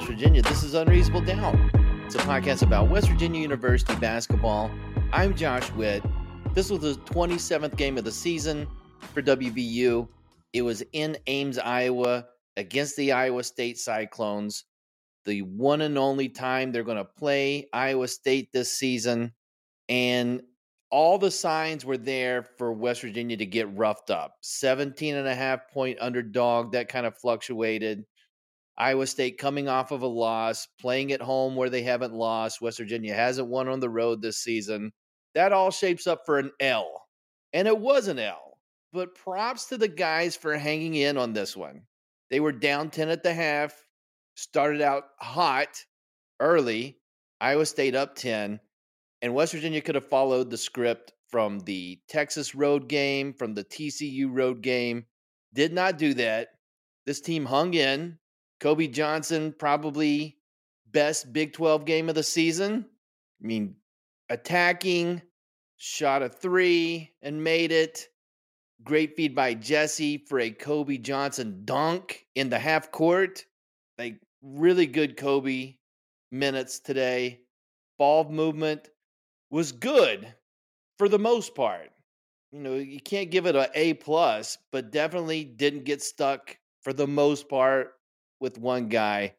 West Virginia. This is Unreasonable Doubt. It's a podcast about West Virginia University basketball. I'm Josh Whitt. This was the 27th game of the season for WVU. It was in Ames, Iowa, against the Iowa State Cyclones. The one and only time they're going to play Iowa State this season. And all the signs were there for West Virginia to get roughed up. 17 and a half point underdog, that kind of fluctuated. Iowa State coming off of a loss, playing at home where they haven't lost. West Virginia hasn't won on the road this season. That all shapes up for an L. And it was an L. But props to the guys for hanging in on this one. They were down 10 at the half, started out hot early. Iowa State up 10 and West Virginia could have followed the script from the Texas road game, from the TCU road game. Did not do that. This team hung in. Kobe Johnson, probably best Big 12 game of the season. I mean, attacking, shot a three and made it. Great feed by Jesse for a Kobe Johnson dunk in the half court. Like, really good Kobe minutes today. Ball movement was good for the most part. You know, you can't give it a A plus, but definitely didn't get stuck for the most part with one guy.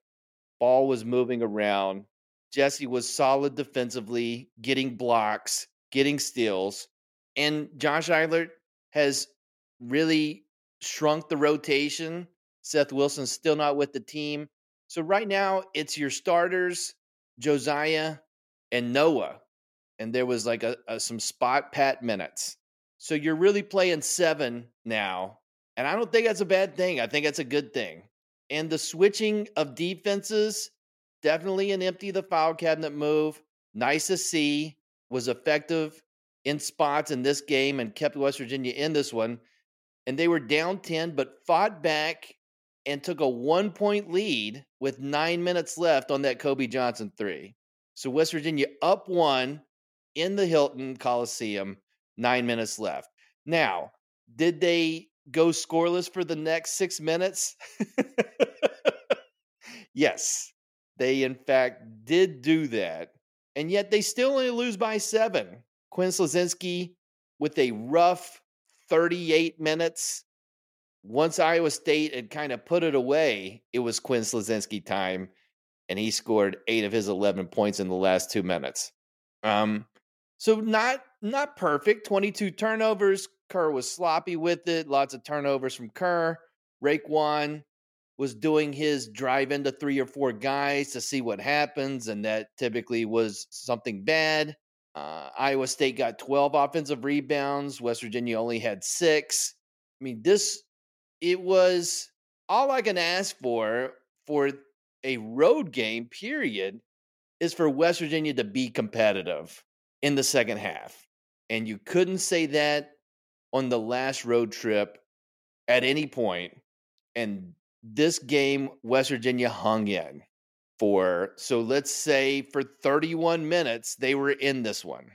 Ball was moving around. Jesse was solid defensively, getting blocks, getting steals. And Josh Eilert has really shrunk the rotation. Seth Wilson's still not with the team. So right now it's your starters, Josiah and Noah and there was like a, a, some spot pat minutes. So you're really playing seven now, and I don't think that's a bad thing. I think that's a good thing. And the switching of defenses, definitely an empty the file cabinet move. Nice to see. Was effective in spots in this game and kept West Virginia in this one. And they were down 10, but fought back and took a one point lead with nine minutes left on that Kobe Johnson three. So West Virginia up one in the Hilton Coliseum, nine minutes left. Now, did they go scoreless for the next six minutes? yes, they in fact did do that. And yet they still only lose by seven. Quinn Slazinski with a rough 38 minutes. Once Iowa State had kind of put it away, it was Quinn Slazinski time, and he scored eight of his 11 points in the last two minutes. Um, so not not perfect. 22 turnovers. Kerr was sloppy with it. Lots of turnovers from Kerr. RaeQuan was doing his drive into three or four guys to see what happens, and that typically was something bad. Uh, Iowa State got 12 offensive rebounds. West Virginia only had six. I mean, this it was all I can ask for for a road game, period, is for West Virginia to be competitive in the second half. And you couldn't say that on the last road trip at any. And this game, West Virginia hung in for, so let's say for 31 minutes, they were in this one.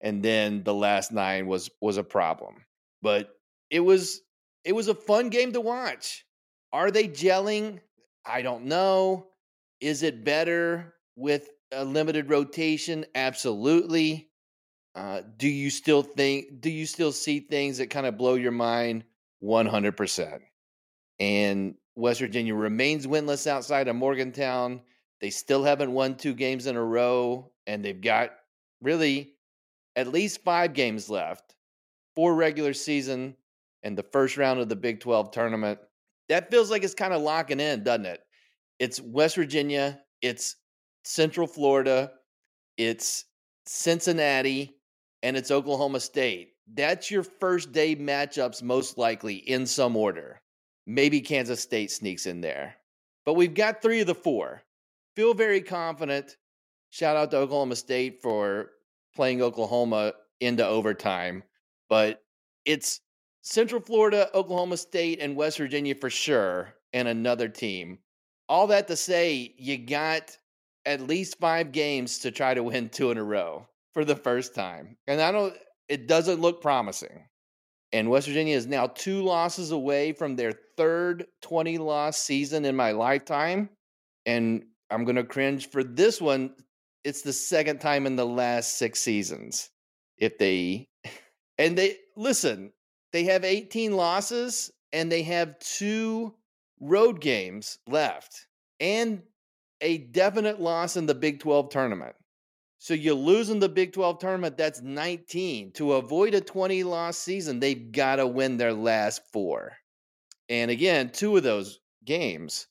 And then the last nine was was a problem. But it was it was a fun game to watch. Are they gelling? I don't know. Is it better with a limited rotation? Absolutely. Uh, do you still think? Do you still see things that kind of blow your mind? One hundred percent. And West Virginia remains winless outside of Morgantown. They still haven't won two games in a row, and they've got really at least five games left, four regular season, and the first round of the Big 12 tournament. That feels like it's kind of locking in, doesn't it? It's West Virginia, it's Central Florida, it's Cincinnati, and it's Oklahoma State. That's your first day matchups, most likely in some order. Maybe Kansas State sneaks in there. But we've got three of the four. Feel very confident. Shout out to Oklahoma State for playing Oklahoma into overtime. But it's Central Florida, Oklahoma State, and West Virginia for sure, and another team. All that to say, you got at least five games to try to win two in a row for the first time. And I don't, it doesn't look promising. And West Virginia is now two losses away from their third 20 loss season in my lifetime. And I'm going to cringe for this one. It's the second time in the last six seasons. If they, and they, listen, they have 18 losses and they have two road games left and a definite loss in the Big 12 tournament. So you lose in the Big 12 tournament, that's 19. To avoid a 20 loss season, they've got to win their last four. And again, two of those games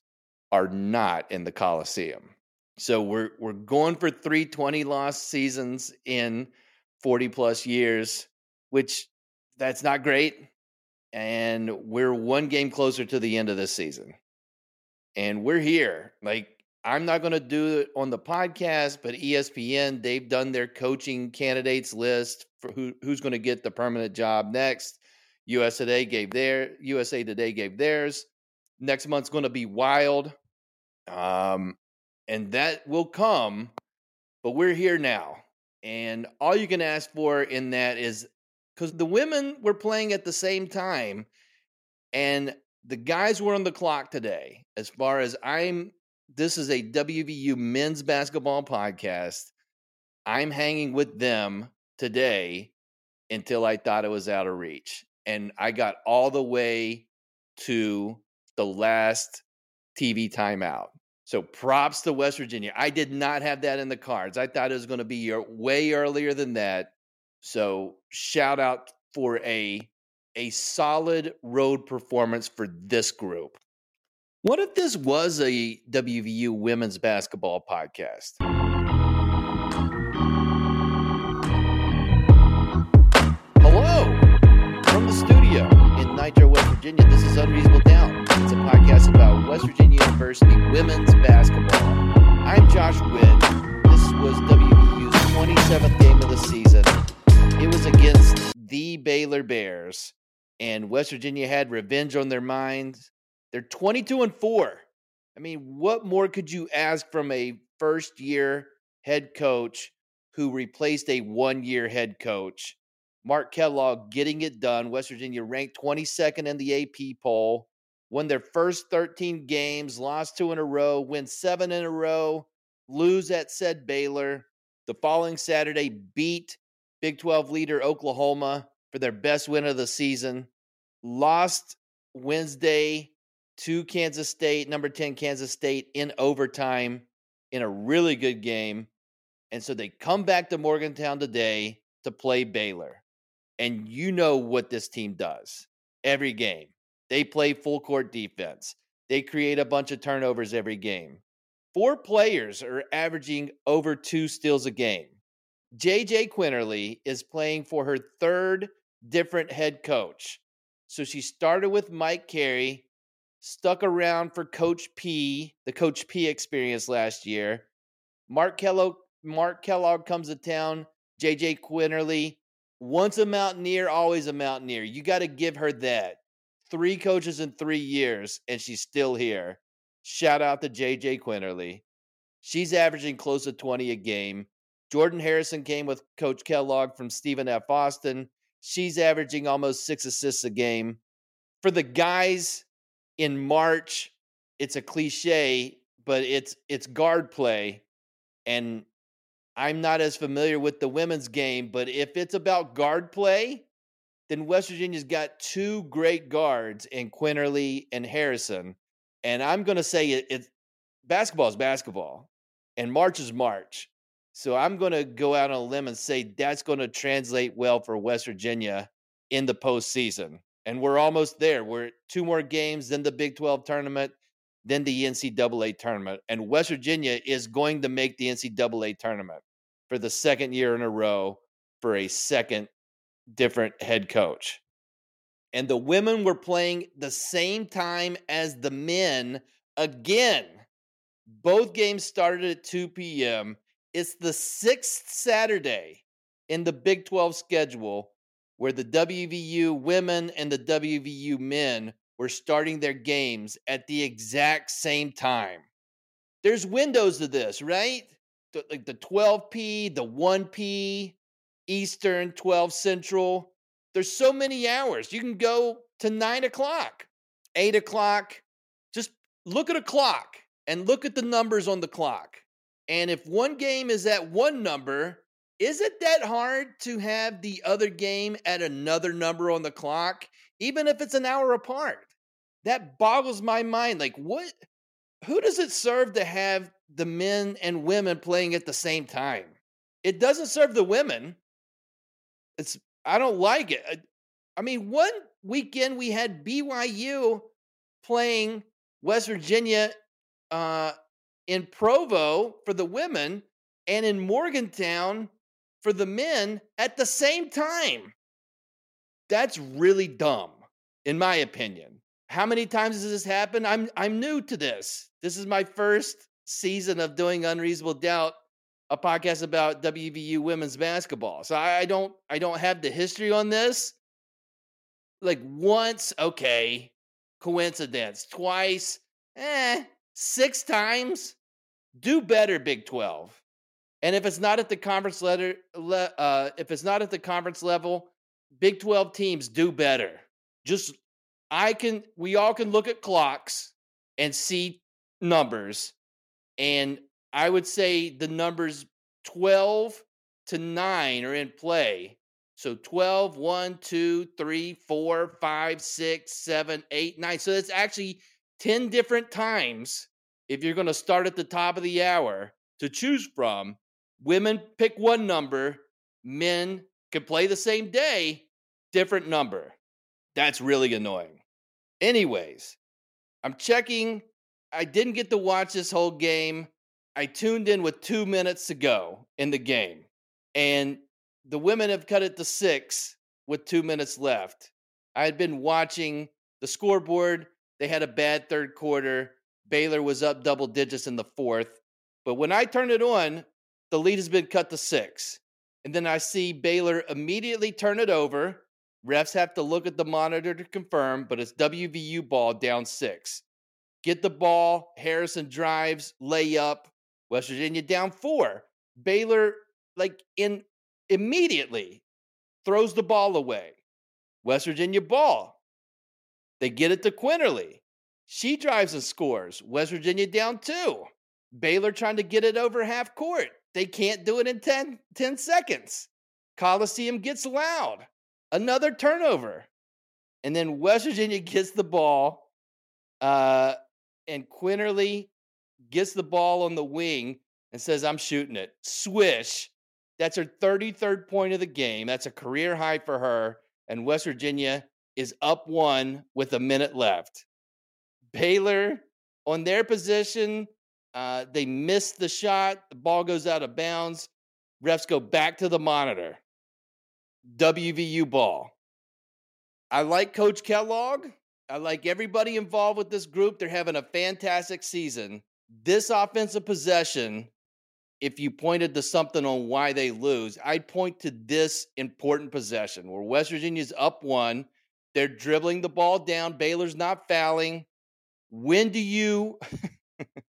are not in the Coliseum. So we're we're going for three 20 loss seasons in 40 plus years, which that's not great. And we're one game closer to the end of this season. And we're here. Like, I'm not going to do it on the podcast, but ESPN, they've done their coaching candidates list for who, who's going to get the permanent job next. USA Today gave their USA Today gave theirs. Next month's going to be wild. Um, and that will come, but we're here now. And all you can ask for in that is because the women were playing at the same time, and the guys were on the clock today. As far as I'm, this is a WVU men's basketball podcast. I'm hanging with them today until I thought it was out of reach. And I got all the way to the last TV timeout. So props to West Virginia. I did not have that in the cards. I thought it was going to be way earlier than that. So shout out for a a solid road performance for this group. What if this was a WVU women's basketball podcast? Hello from the studio in Nitro, West Virginia. This is Unreasonable Doubt. It's a podcast about West Virginia University women's basketball. I'm Josh Whitt. This was WVU's 27th game of the season. It was against the Baylor Bears, and West Virginia had revenge on their minds. They're 22 and 4. I mean, what more could you ask from a first year head coach who replaced a one year head coach? Mark Kellogg getting it done. West Virginia ranked 22nd in the AP poll, won their first 13 games, lost two in a row, win seven in a row, lose at said Baylor. The following Saturday, beat Big 12 leader Oklahoma for their best win of the season. Lost Wednesday to Kansas State, number 10 Kansas State in overtime in a really good game. And so they come back to Morgantown today to play Baylor. And you know what this team does every game. They play full court defense. They create a bunch of turnovers every game. Four players are averaging over two steals a game. JJ Quinerly is playing for her third different head coach. So she started with Mike Carey. Stuck around for Coach P, the Coach P experience last year. Mark Kellogg, Mark Kellogg comes to town. JJ Quinerly, once a Mountaineer, always a Mountaineer. You got to give her that. Three coaches in three years, and she's still here. Shout out to JJ Quinerly. She's averaging close to 20 a game. Jordan Harrison came with Coach Kellogg from Stephen F. Austin. She's averaging almost six assists a game. For the guys in March, it's a cliche, but it's it's guard play. And I'm not as familiar with the women's game, but if it's about guard play, then West Virginia's got two great guards in Quinerly and Harrison. And I'm going to say it, it basketball is basketball and March is March. So I'm going to go out on a limb and say that's going to translate well for West Virginia in the postseason. And we're almost there. We're two more games, then the Big 12 tournament, then the NCAA tournament. And West Virginia is going to make the NCAA tournament for the second year in a row for a second different head coach. And the women were playing the same time as the men again. Both games started at 2 p.m. It's the sixth Saturday in the Big 12 schedule where the WVU women and the WVU men were starting their games at the exact same time. There's windows to this, right? Like the 12p, the 1p, Eastern, 12 Central. There's so many hours. You can go to nine o'clock, eight o'clock. Just look at a clock and look at the numbers on the clock. And if one game is at one number, is it that hard to have the other game at another number on the clock, even if it's an hour apart? That boggles my mind. Like, what? Who does it serve to have the men and women playing at the same time? It doesn't serve the women. It's I don't like it. I mean, one weekend we had BYU playing West Virginia uh, in Provo for the women and in Morgantown for the men at the same time. That's really dumb, in my opinion. How many times has this happened? I'm I'm new to this. This is my first season of doing Unreasonable Doubt, a podcast about WVU women's basketball. So I, I don't I don't have the history on this. Like once, okay, coincidence. Twice, eh, six times, do better, Big 12. And if it's not at the conference letter, uh, if it's not at the conference level, Big 12 teams do better. Just I can, we all can look at clocks and see numbers. And I would say the numbers 12 to 9 are in play. So 12, 1, 2, 3, 4, 5, 6, 7, 8, 9. So it's actually 10 different times if you're going to start at the top of the hour to choose from. Women pick one number, men can play the same day, different number. That's really annoying. Anyways, I'm checking. I didn't get to watch this whole game. I tuned in with two minutes to go in the game. And the women have cut it to six with two minutes left. I had been watching the scoreboard. They had a bad third quarter. Baylor was up double digits in the fourth. But when I turned it on, the lead has been cut to six. And then I see Baylor immediately turn it over. Refs have to look at the monitor to confirm, but it's WVU ball down six. Get the ball. Harrison drives, layup. West Virginia down four. Baylor, like in immediately, throws the ball away. West Virginia ball. They get it to Quinerly. She drives and scores. West Virginia down two. Baylor trying to get it over half court. They can't do it in 10, 10 seconds. Coliseum gets loud. Another turnover. And then West Virginia gets the ball. Uh, and Quinerly gets the ball on the wing and says, I'm shooting it. Swish. That's her 33rd point of the game. That's a career high for her. And West Virginia is up one with a minute left. Baylor on their position, uh, they miss the shot. The ball goes out of bounds. Refs go back to the monitor. WVU ball. I like Coach Kellogg. I like everybody involved with this group. They're having a fantastic season. This offensive possession, if you pointed to something on why they lose, I'd point to this important possession where West Virginia's up one. They're dribbling the ball down. Baylor's not fouling. When do you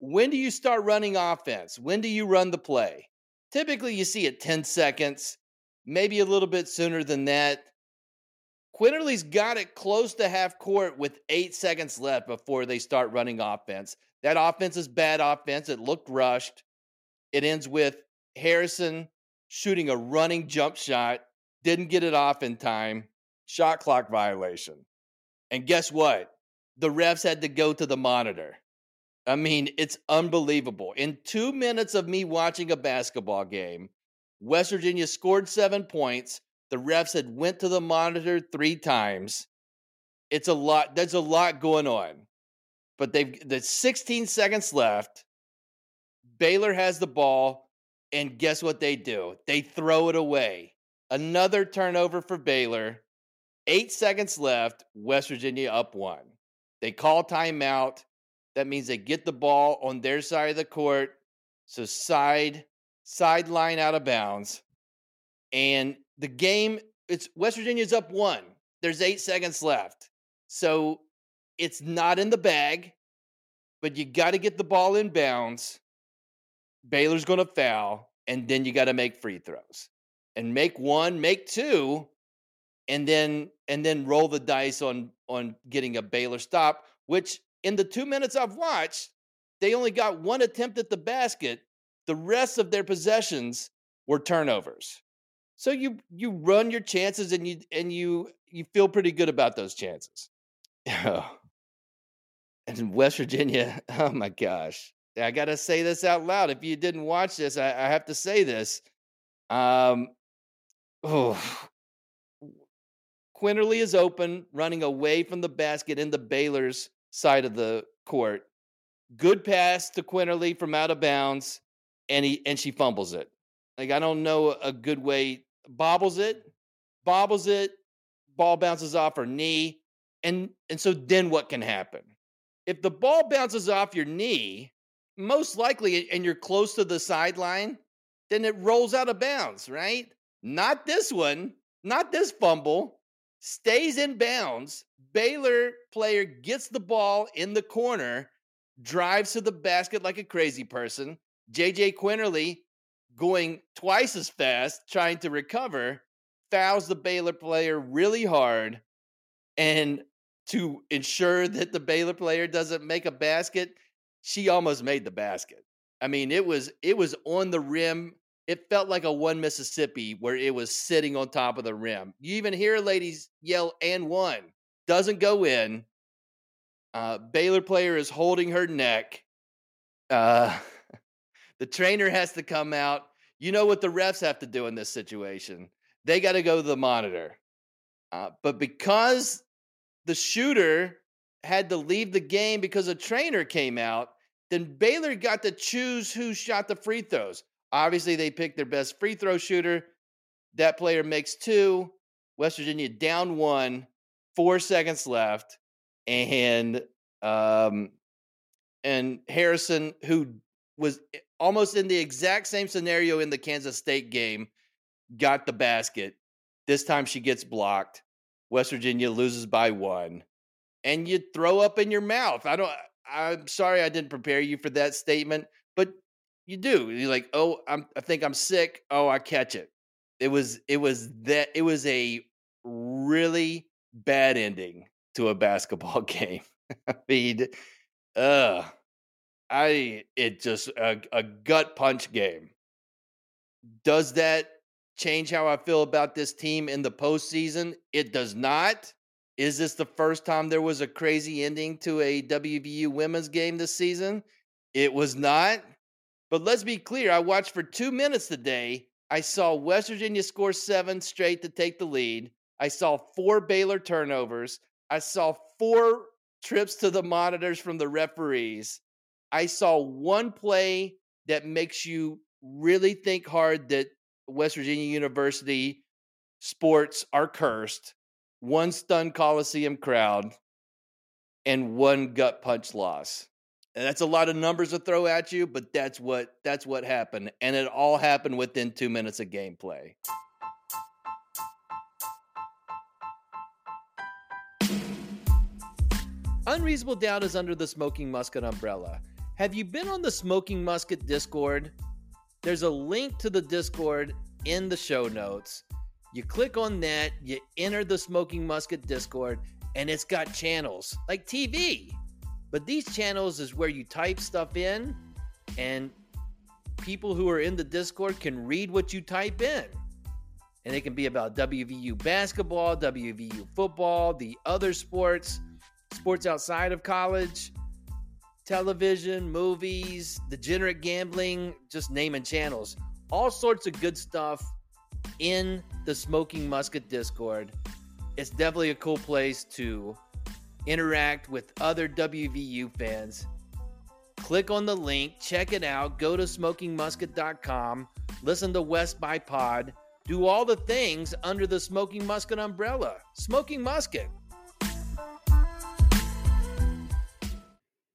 when do you start running offense? When do you run the play? Typically you see it 10 seconds, maybe a little bit sooner than that. Quinerly's got it close to half court with eight seconds left before they start running offense. That offense is bad offense. It looked rushed. It ends with Harrison shooting a running jump shot, didn't get it off in time, shot clock violation. And guess what? The refs had to go to the monitor. I mean, it's unbelievable. In two minutes of me watching a basketball game, West Virginia scored seven points. The refs had went to the monitor three times. It's a lot. There's a lot going on. But they've there's 16 seconds left. Baylor has the ball, and guess what they do? They throw it away. Another turnover for Baylor. Eight seconds left. West Virginia up one. They call timeout. That means they get the ball on their side of the court. So side sideline out of bounds. And the game, it's West Virginia's up one. There's eight seconds left. So it's not in the bag, but you got to get the ball in bounds. Baylor's going to foul, and then you got to make free throws. And make one, make two, and then and then roll the dice on on getting a Baylor stop, which in the 2 minutes I've watched, they only got one attempt at the basket. The rest of their possessions were turnovers. So you you run your chances and you and you you feel pretty good about those chances. and in West Virginia, oh my gosh. I gotta say this out loud. If you didn't watch this, I, I have to say this. Um oh Quinerly is open, running away from the basket in the Baylor's side of the court. Good pass to Quinerly from out of bounds, and he and she fumbles it. Like I don't know a good way bobbles it, bobbles it, ball bounces off her knee. And and so then what can happen? If the ball bounces off your knee, most likely and you're close to the sideline, then it rolls out of bounds, right? Not this one, not this fumble. Stays in bounds. Baylor player gets the ball in the corner, drives to the basket like a crazy person. JJ Quinerly going twice as fast, trying to recover, fouls the Baylor player really hard. And to ensure that the Baylor player doesn't make a basket, she almost made the basket. I mean, it was it was on the rim. It felt like a one Mississippi where it was sitting on top of the rim. You even hear ladies yell and one. Doesn't go in. Uh, Baylor player is holding her neck. Uh, the trainer has to come out you know what the refs have to do in this situation? They got to go to the monitor. Uh, but because the shooter had to leave the game because a trainer came out, then Baylor got to choose who shot the free throws. Obviously, they picked their best free throw shooter. That player makes two. West Virginia down one, four seconds left, and um, and Harrison, who was almost in the exact same scenario in the Kansas State game, got the basket. This time she gets blocked. West Virginia loses by one. And you throw up in your mouth. I don't I'm sorry I didn't prepare you for that statement, but you do. You're like, "Oh, I'm I think I'm sick. Oh, I catch it." It was it was that it was a really bad ending to a basketball game. I mean, uh I it just a, a gut punch game. Does that change how I feel about this team in the postseason? It does not. Is this the first time there was a crazy ending to a WVU women's game this season? It was not. But let's be clear, I watched for two minutes today. I saw West Virginia score seven straight to take the lead. I saw four Baylor turnovers. I saw four trips to the monitors from the referees. I saw one play that makes you really think hard that West Virginia University sports are cursed. one stunned Coliseum crowd, and one gut punch loss. And that's a lot of numbers to throw at you, but that's what that's what happened. And it all happened within two minutes of gameplay. Unreasonable Doubt is under the Smoking Musket umbrella. Have you been on the Smoking Musket Discord? There's a link to the Discord in the show notes. You click on that, you enter the Smoking Musket Discord, and it's got channels like TV. But these channels is where you type stuff in, and people who are in the Discord can read what you type in. And it can be about WVU basketball, WVU football, the other sports, sports outside of college, television, movies, degenerate gambling, just naming channels. All sorts of good stuff in the Smoking Musket Discord. It's definitely a cool place to interact with other WVU fans. Click on the link, check it out, go to smokingmusket.com, listen to West by Pod, do all the things under the Smoking Musket umbrella. Smoking Musket.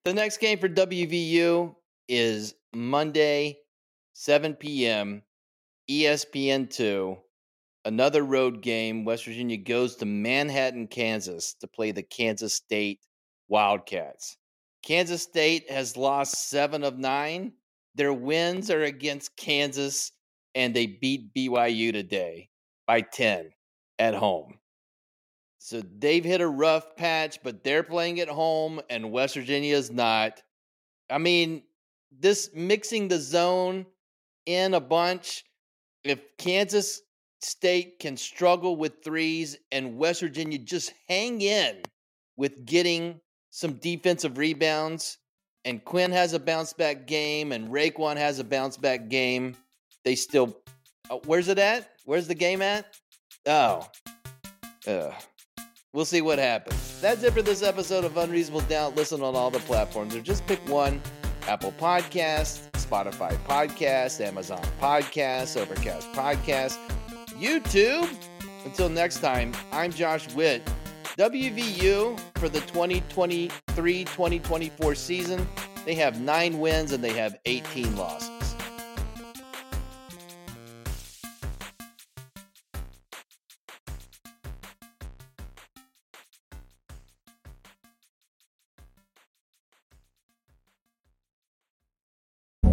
The next game for WVU is Monday, 7 p.m., ESPN2 another road game. West Virginia goes to Manhattan, Kansas to play the Kansas State Wildcats. Kansas State has lost seven of nine. Their wins are against Kansas, and they beat BYU today by 10 at home. So they've hit a rough patch, but they're playing at home, and West Virginia is not. I mean, this mixing the zone in a bunch. If Kansas State can struggle with threes and West Virginia just hang in with getting some defensive rebounds. And Quinn has a bounce back game, and RaeQuan has a bounce back game. They still, oh, where's it at? Where's the game at? Oh, uh, we'll see what happens. That's it for this episode of Unreasonable Doubt. Listen on all the platforms, or just pick one: Apple Podcasts, Spotify Podcasts, Amazon Podcasts, Overcast Podcasts. YouTube. Until next time, I'm Josh Whitt. WVU for the 2023 2024 season, they have nine wins and they have 18 losses.